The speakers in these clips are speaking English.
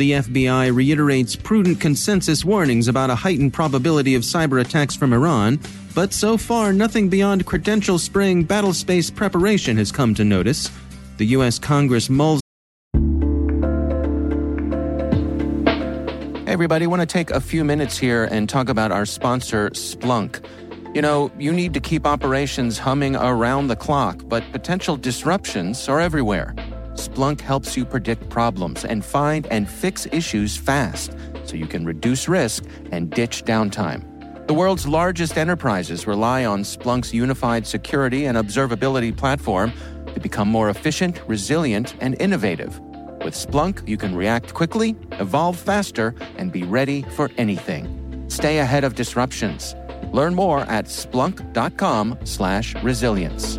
The FBI reiterates prudent consensus warnings about a heightened probability of cyber attacks from Iran, but so far nothing beyond credential spraying battlespace preparation has come to notice. The U.S. Congress mulls Hey, everybody, I want to take a few minutes here and talk about our sponsor, Splunk. You know, you need to keep operations humming around the clock, but potential disruptions are everywhere. Splunk helps you predict problems and find and fix issues fast so you can reduce risk and ditch downtime. The world's largest enterprises rely on Splunk's unified security and observability platform to become more efficient, resilient, and innovative. With Splunk, you can react quickly, evolve faster, and be ready for anything. Stay ahead of disruptions. Learn more at splunk.com/resilience.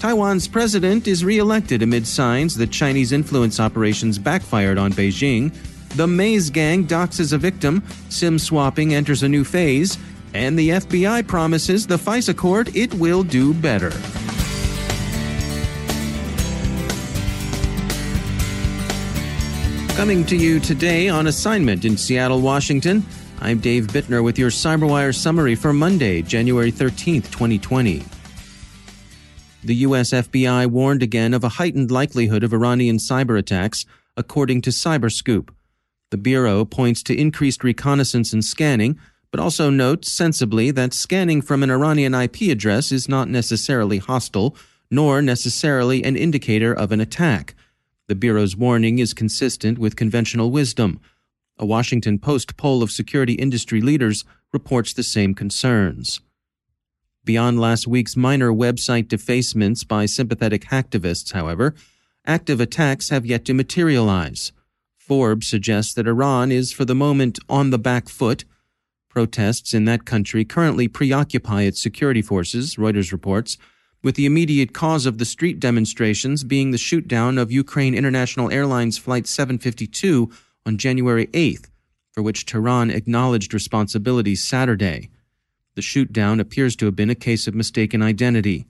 Taiwan's president is re-elected amid signs that Chinese influence operations backfired on Beijing. The Maze Gang doxes a victim, SIM swapping enters a new phase, and the FBI promises the FISA court it will do better. Coming to you today on assignment in Seattle, Washington, I'm Dave Bittner with your CyberWire summary for Monday, January 13th, 2020. The U.S. FBI warned again of a heightened likelihood of Iranian cyber attacks, according to Cyberscoop. The Bureau points to increased reconnaissance and scanning, but also notes sensibly that scanning from an Iranian IP address is not necessarily hostile, nor necessarily an indicator of an attack. The Bureau's warning is consistent with conventional wisdom. A Washington Post poll of security industry leaders reports the same concerns. Beyond last week's minor website defacements by sympathetic hacktivists, however, active attacks have yet to materialize. Forbes suggests that Iran is for the moment on the back foot. Protests in that country currently preoccupy its security forces, Reuters reports, with the immediate cause of the street demonstrations being the shootdown of Ukraine International Airlines Flight 752 on January 8th, for which Tehran acknowledged responsibility Saturday. The shootdown appears to have been a case of mistaken identity.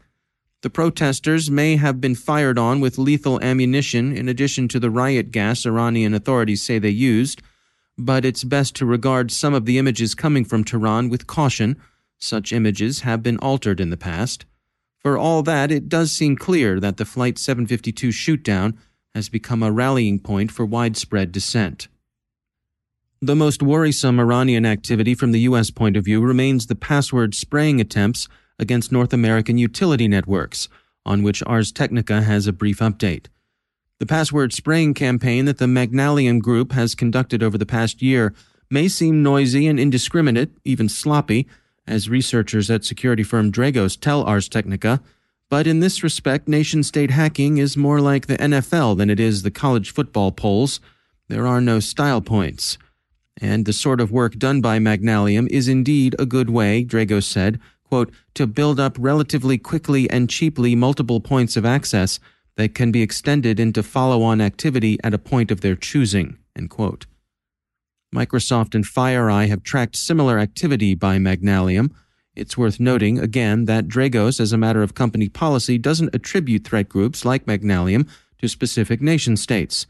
The protesters may have been fired on with lethal ammunition in addition to the riot gas Iranian authorities say they used, but it's best to regard some of the images coming from Tehran with caution Such images have been altered in the past. For all that, it does seem clear that the Flight 752 shootdown has become a rallying point for widespread dissent. The most worrisome Iranian activity from the U.S. point of view remains the password spraying attempts against North American utility networks, on which Ars Technica has a brief update. The password spraying campaign that the Magnallium Group has conducted over the past year may seem noisy and indiscriminate, even sloppy, as researchers at security firm Dragos tell Ars Technica, but in this respect, nation state hacking is more like the NFL than it is the college football polls. There are no style points. And the sort of work done by Magnallium is indeed a good way, Dragos said, quote, to build up relatively quickly and cheaply multiple points of access that can be extended into follow on activity at a point of their choosing, end quote. Microsoft and FireEye have tracked similar activity by Magnallium. It's worth noting, again, that Dragos, as a matter of company policy, doesn't attribute threat groups like Magnallium to specific nation states.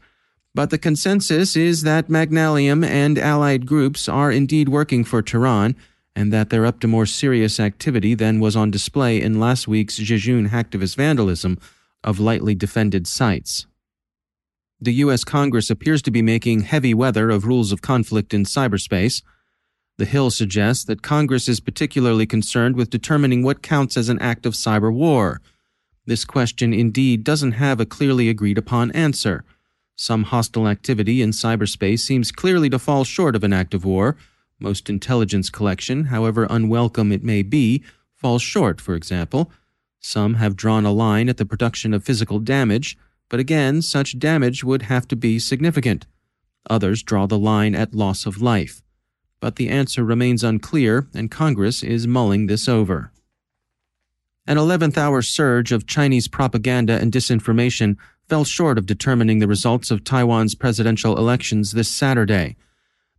But the consensus is that Magnallium and allied groups are indeed working for Tehran, and that they're up to more serious activity than was on display in last week's Jejune hacktivist vandalism of lightly defended sites the U.S. Congress appears to be making heavy weather of rules of conflict in cyberspace. The Hill suggests that Congress is particularly concerned with determining what counts as an act of cyber war. This question indeed doesn't have a clearly agreed upon answer. Some hostile activity in cyberspace seems clearly to fall short of an act of war. Most intelligence collection, however unwelcome it may be, falls short, for example. Some have drawn a line at the production of physical damage. But again, such damage would have to be significant. Others draw the line at loss of life. But the answer remains unclear, and Congress is mulling this over. An 11th hour surge of Chinese propaganda and disinformation fell short of determining the results of Taiwan's presidential elections this Saturday.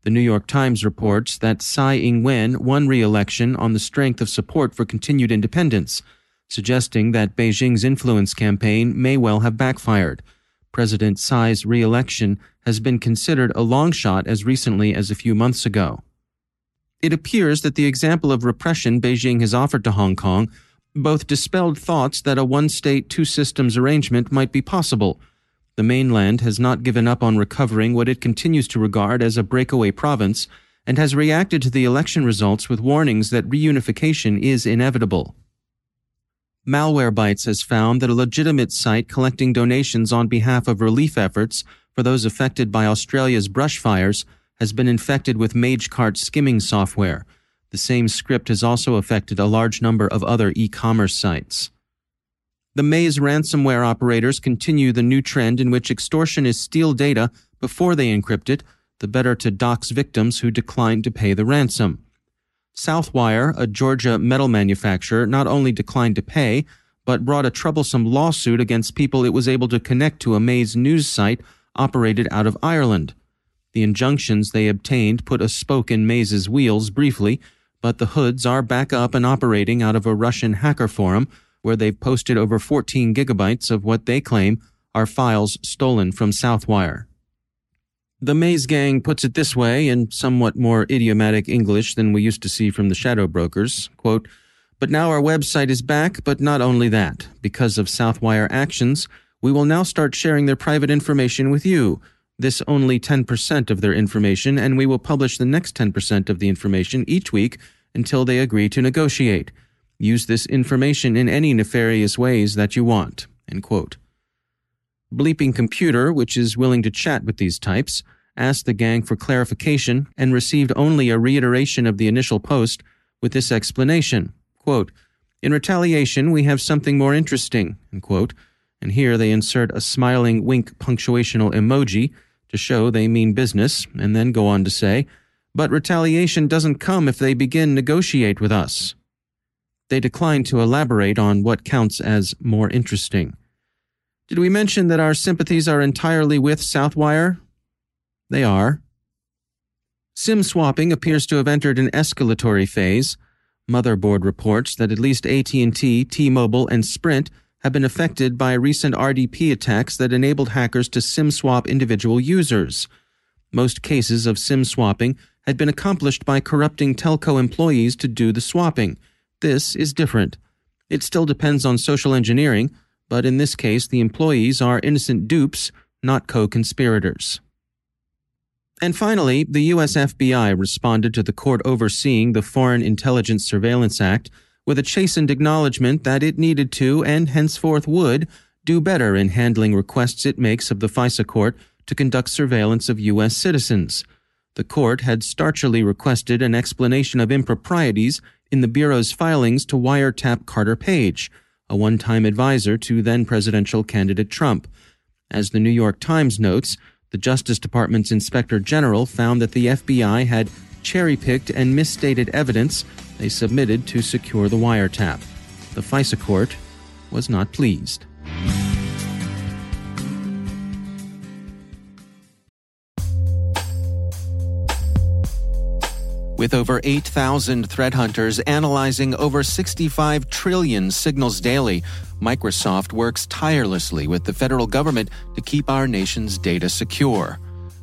The New York Times reports that Tsai Ing wen won re election on the strength of support for continued independence suggesting that Beijing's influence campaign may well have backfired. President Tsai's re election has been considered a long shot as recently as a few months ago. It appears that the example of repression Beijing has offered to Hong Kong both dispelled thoughts that a one state, two systems arrangement might be possible. The mainland has not given up on recovering what it continues to regard as a breakaway province and has reacted to the election results with warnings that reunification is inevitable. Malwarebytes has found that a legitimate site collecting donations on behalf of relief efforts for those affected by Australia's brushfires has been infected with MageCart skimming software. The same script has also affected a large number of other e commerce sites. The Maze ransomware operators continue the new trend in which extortionists steal data before they encrypt it, the better to dox victims who decline to pay the ransom. Southwire, a Georgia metal manufacturer, not only declined to pay, but brought a troublesome lawsuit against people it was able to connect to a Maze news site operated out of Ireland. The injunctions they obtained put a spoke in Maze's wheels briefly, but the hoods are back up and operating out of a Russian hacker forum where they've posted over 14 gigabytes of what they claim are files stolen from Southwire. The Maze Gang puts it this way in somewhat more idiomatic English than we used to see from the shadow brokers. Quote, but now our website is back, but not only that. Because of Southwire actions, we will now start sharing their private information with you. This only 10% of their information, and we will publish the next 10% of the information each week until they agree to negotiate. Use this information in any nefarious ways that you want. Bleeping Computer, which is willing to chat with these types, asked the gang for clarification and received only a reiteration of the initial post with this explanation. Quote, in retaliation, we have something more interesting, quote, and here they insert a smiling wink punctuational emoji to show they mean business, and then go on to say, but retaliation doesn't come if they begin negotiate with us. They decline to elaborate on what counts as more interesting. Did we mention that our sympathies are entirely with Southwire? They are. SIM swapping appears to have entered an escalatory phase. Motherboard reports that at least AT&T, T-Mobile, and Sprint have been affected by recent RDP attacks that enabled hackers to SIM swap individual users. Most cases of SIM swapping had been accomplished by corrupting telco employees to do the swapping. This is different. It still depends on social engineering, but in this case, the employees are innocent dupes, not co conspirators. And finally, the US FBI responded to the court overseeing the Foreign Intelligence Surveillance Act with a chastened acknowledgement that it needed to, and henceforth would, do better in handling requests it makes of the FISA court to conduct surveillance of U.S. citizens. The court had starchily requested an explanation of improprieties in the Bureau's filings to wiretap Carter Page, a one time advisor to then presidential candidate Trump. As the New York Times notes, the Justice Department's Inspector General found that the FBI had cherry picked and misstated evidence they submitted to secure the wiretap. The FISA court was not pleased. With over 8,000 threat hunters analyzing over 65 trillion signals daily, Microsoft works tirelessly with the federal government to keep our nation's data secure.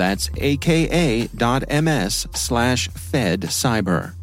That's aka.ms slash Fed Cyber.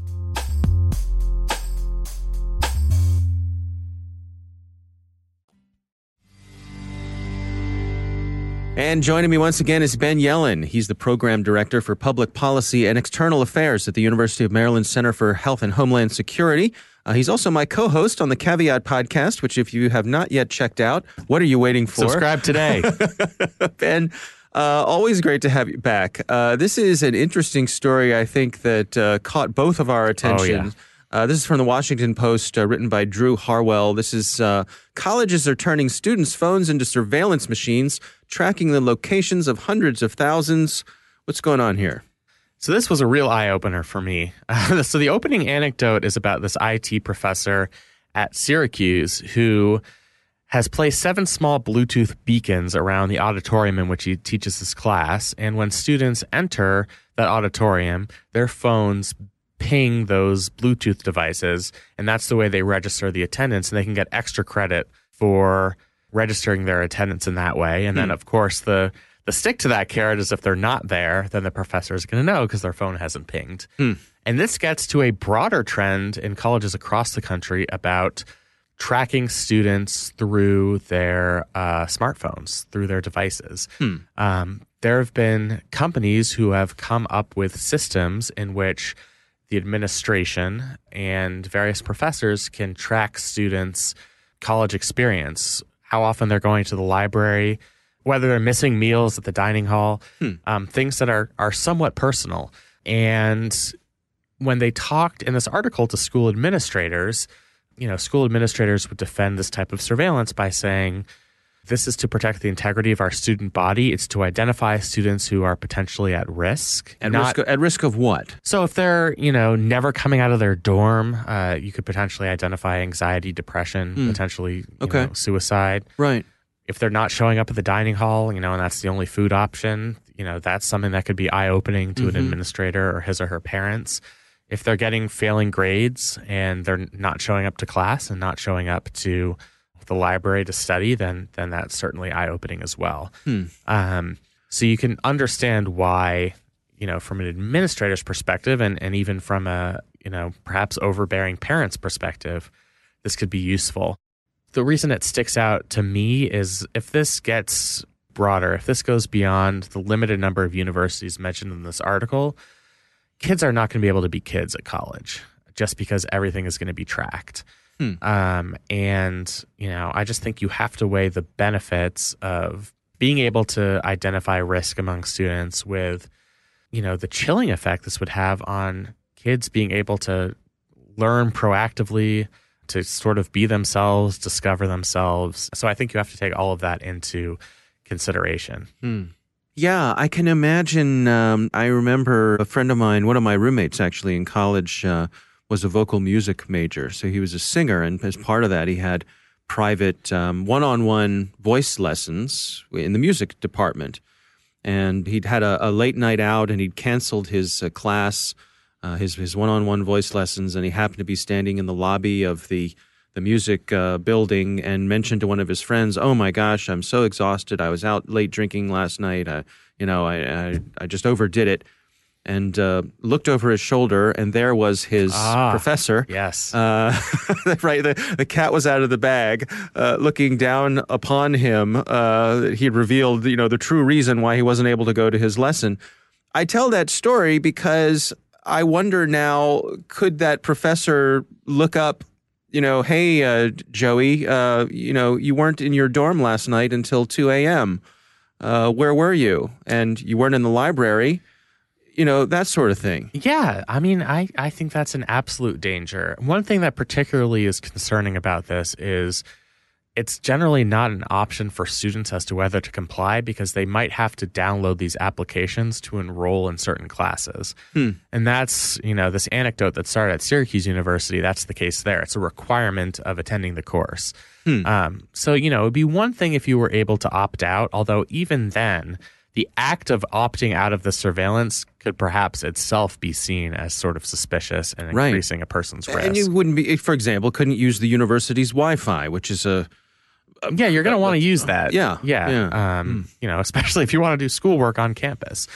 And joining me once again is Ben Yelin. He's the program director for public policy and external affairs at the University of Maryland Center for Health and Homeland Security. Uh, he's also my co-host on the Caveat podcast, which if you have not yet checked out, what are you waiting for? Subscribe today. ben, uh, always great to have you back. Uh, this is an interesting story, I think, that uh, caught both of our attention. Oh, yeah. Uh, this is from the Washington Post, uh, written by Drew Harwell. This is uh, colleges are turning students' phones into surveillance machines, tracking the locations of hundreds of thousands. What's going on here? So this was a real eye opener for me. so the opening anecdote is about this IT professor at Syracuse who has placed seven small Bluetooth beacons around the auditorium in which he teaches his class. And when students enter that auditorium, their phones ping those Bluetooth devices, and that's the way they register the attendance, and they can get extra credit for registering their attendance in that way. And then, Hmm. of course, the the stick to that carrot is if they're not there, then the professor is going to know because their phone hasn't pinged. Hmm. And this gets to a broader trend in colleges across the country about tracking students through their uh, smartphones, through their devices. Um, there have been companies who have come up with systems in which the administration and various professors can track students' college experience, how often they're going to the library, whether they're missing meals at the dining hall, um, things that are are somewhat personal. And when they talked in this article to school administrators, you know, school administrators would defend this type of surveillance by saying, this is to protect the integrity of our student body. It's to identify students who are potentially at risk. At not- risk of, at risk of what? so if they're, you know, never coming out of their dorm, uh, you could potentially identify anxiety, depression, potentially you Okay. know, suicide. Right. If they're not showing up at the dining hall, you know, and that's the only food option, you know, that's something that could be eye opening to an administrator or his or her parents. If they're getting failing grades and they're not showing up to class and not showing up to the library to study, then then that's certainly eye opening as well. Um, so you can understand why, you know, from an administrator's perspective and, and even from a, you know, perhaps overbearing parent's perspective, this could be useful. The reason it sticks out to me is if this gets broader, if this goes beyond the limited number of universities mentioned in this article, kids are not going to be able to be kids at college just because everything is going to be tracked. Um, and, you know, I just think you have to weigh the benefits of being able to identify risk among students with, you know, the chilling effect this would have on kids being able to learn proactively, to sort of be themselves, discover themselves. So I think you have to take all of that into consideration. Yeah, I can imagine. Um, I remember a friend of mine, one of my roommates actually in college, uh, was a vocal music major. So he was a singer, and as part of that, he had private one on one voice lessons in the music department. And he'd had a, a late night out and he'd canceled his uh, class, uh, his, his one on one voice lessons, and he happened to be standing in the lobby of the the music uh, building and mentioned to one of his friends, "Oh my gosh, I'm so exhausted. I was out late drinking last night. I, you know, I, I, I just overdid it." And uh, looked over his shoulder, and there was his Ah, professor. Yes. Uh, right, the, the cat was out of the bag, uh, looking down upon him. Uh, he had revealed, you know, the true reason why he wasn't able to go to his lesson. I tell that story because I wonder now, could that professor look up, you know, hey, uh, Joey, uh, you know, you weren't in your dorm last night until 2 a.m. Uh, where were you? And you weren't in the library, you know, that sort of thing. Yeah, I mean, I, I think that's an absolute danger. One thing that particularly is concerning about this is it's generally not an option for students as to whether to comply because they might have to download these applications to enroll in certain classes. And that's, you know, this anecdote that started at Syracuse University, that's the case there. It's a requirement of attending the course. Um, so, you know, it would be one thing if you were able to opt out, although even then, the act of opting out of the surveillance could perhaps itself be seen as sort of suspicious and Right. increasing a person's risk. And you wouldn't be, for example, couldn't use the university's Wi-Fi, which is a yeah, you're going to want to use that. yeah, yeah. yeah. Um, You know, especially if you want to do schoolwork on campus.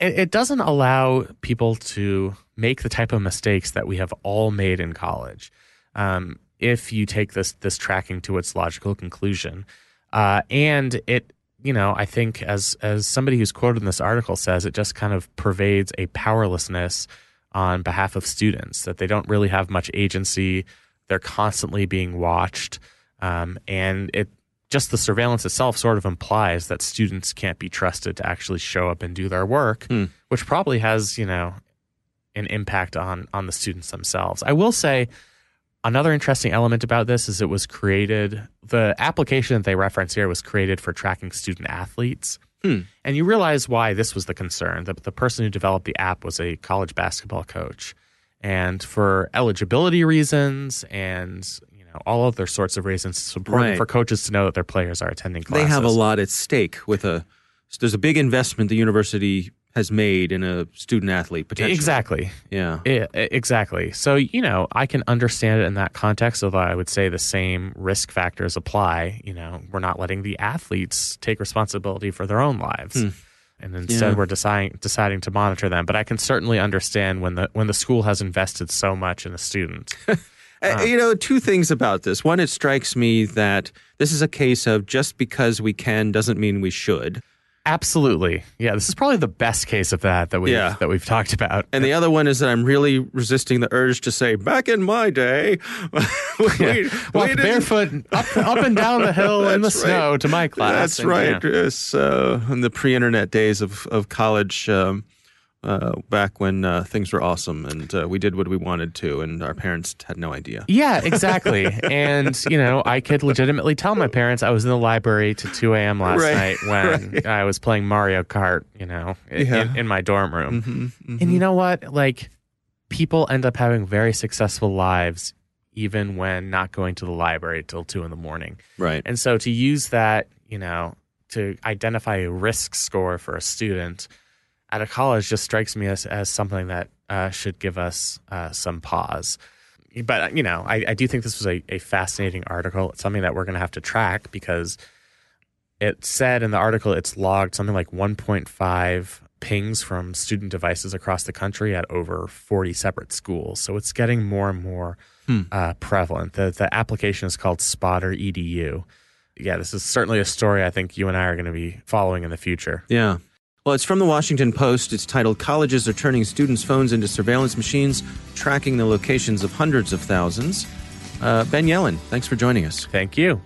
It, it doesn't allow people to make the type of mistakes that we have all made in college. Um, if you take this this tracking to its logical conclusion, uh, and it, you know, I think as as somebody who's quoted in this article says, it just kind of pervades a powerlessness on behalf of students that they don't really have much agency. They're constantly being watched. Um, and it just the surveillance itself sort of implies that students can't be trusted to actually show up and do their work, which probably has, you know, an impact on on the students themselves. I will say another interesting element about this is it was created the application that they reference here was created for tracking student athletes. And you realize why this was the concern. The, the person who developed the app was a college basketball coach. And for eligibility reasons and know all other sorts of reasons, it's important Right. for coaches to know that their players are attending classes. they have a lot at stake with a there's a big investment the university has made in a student athlete potentially. Exactly. Yeah. E- exactly. So, you know, I can understand it in that context, although I would say the same risk factors apply. You know, we're not letting the athletes take responsibility for their own lives. Hmm. And instead Yeah. we're deciding deciding to monitor them. But I can certainly understand when the when the school has invested so much in a student. Uh, you know, two things about this. One, it strikes me that this is a case of just because we can doesn't mean we should. Absolutely. Yeah, this is probably the best case of that that we Yeah. that we've talked about. And the other one is that I'm really resisting the urge to say, back in my day, we, we Walk didn't- barefoot up, up and down the hill in the right. snow to my class. That's And, right. yeah. Uh, in the pre-internet days of of college, um, uh, back when uh, things were awesome and uh, we did what we wanted to, and our parents had no idea. Yeah, exactly. and, you know, I could legitimately tell my parents I was in the library to 2 a.m. last Right, night when I was playing Mario Kart, you know, Yeah. in, in my dorm room. Mm-hmm, And you know what? Like, people end up having very successful lives even when not going to the library till 2 in the morning. Right. And so to use that, you know, to identify a risk score for a student at a college just strikes me as, as something that uh, should give us uh, some pause. But, you know, I, I do think this was a, a fascinating article. It's something that we're going to have to track because it said in the article it's logged something like 1.5 pings from student devices across the country at over 40 separate schools. So it's getting more and more uh, prevalent. The, the application is called Spotter EDU. Yeah, this is certainly a story I think you and I are going to be following in the future. Yeah. Well, it's from the Washington Post. It's titled Colleges Are Turning Students' Phones into Surveillance Machines, Tracking the Locations of Hundreds of Thousands. Uh, ben Yelin, thanks for joining us. Thank you.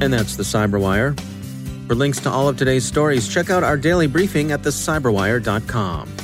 And that's the Cyberwire. For links to all of today's stories, check out our daily briefing at thecyberwire.com.